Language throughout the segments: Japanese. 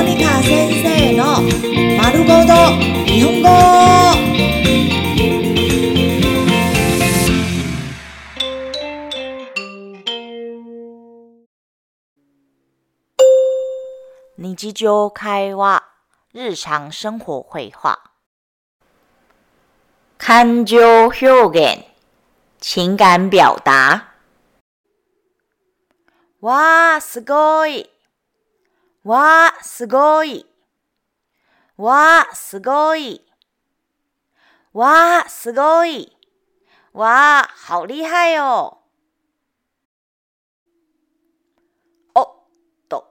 モニカ先生の丸ごと日本語。日常会話、日常生活会話。感情表現、情感表達。わー、すごい。わー、すごい。わー、すごい。わー、すごい。わー、好厲害哦。おっと。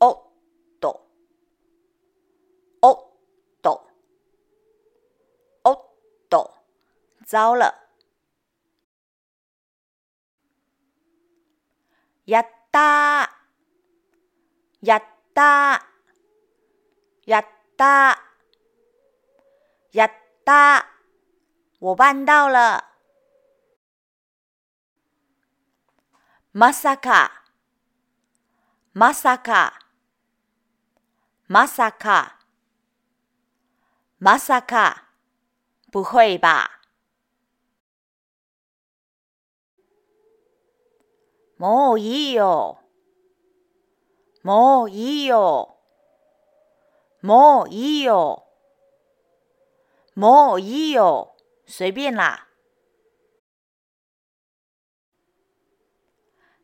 おっと。おっと。おっと。糟了。やったー。やった。やった。やった。我办到了。まさか。まさか。まさか。まさか。不会吧。もういいよ。もういいよ。もういいよ。もういいよ。随便啦。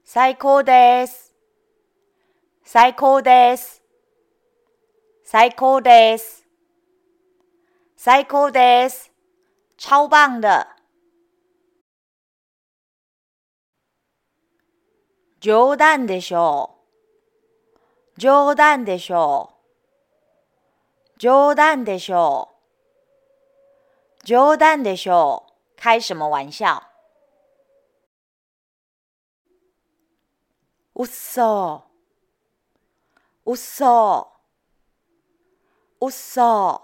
最高です。最高です。最高です。最高です。超棒的。冗談でしょう。冗談でしょう。冗談でしょう。冗談でしょう。開什麼玩笑？うそ。うそ。うそ。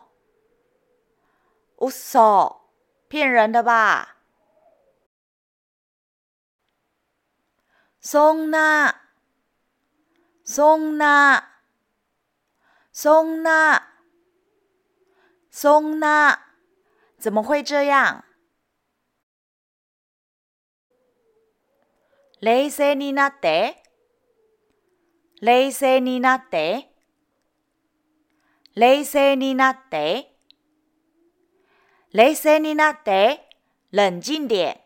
うそ。騙人的吧？そんな。そんな。そんな。そんな。怎么会这样？冷静になって。冷静になって。冷静になって。冷静になって。冷静点。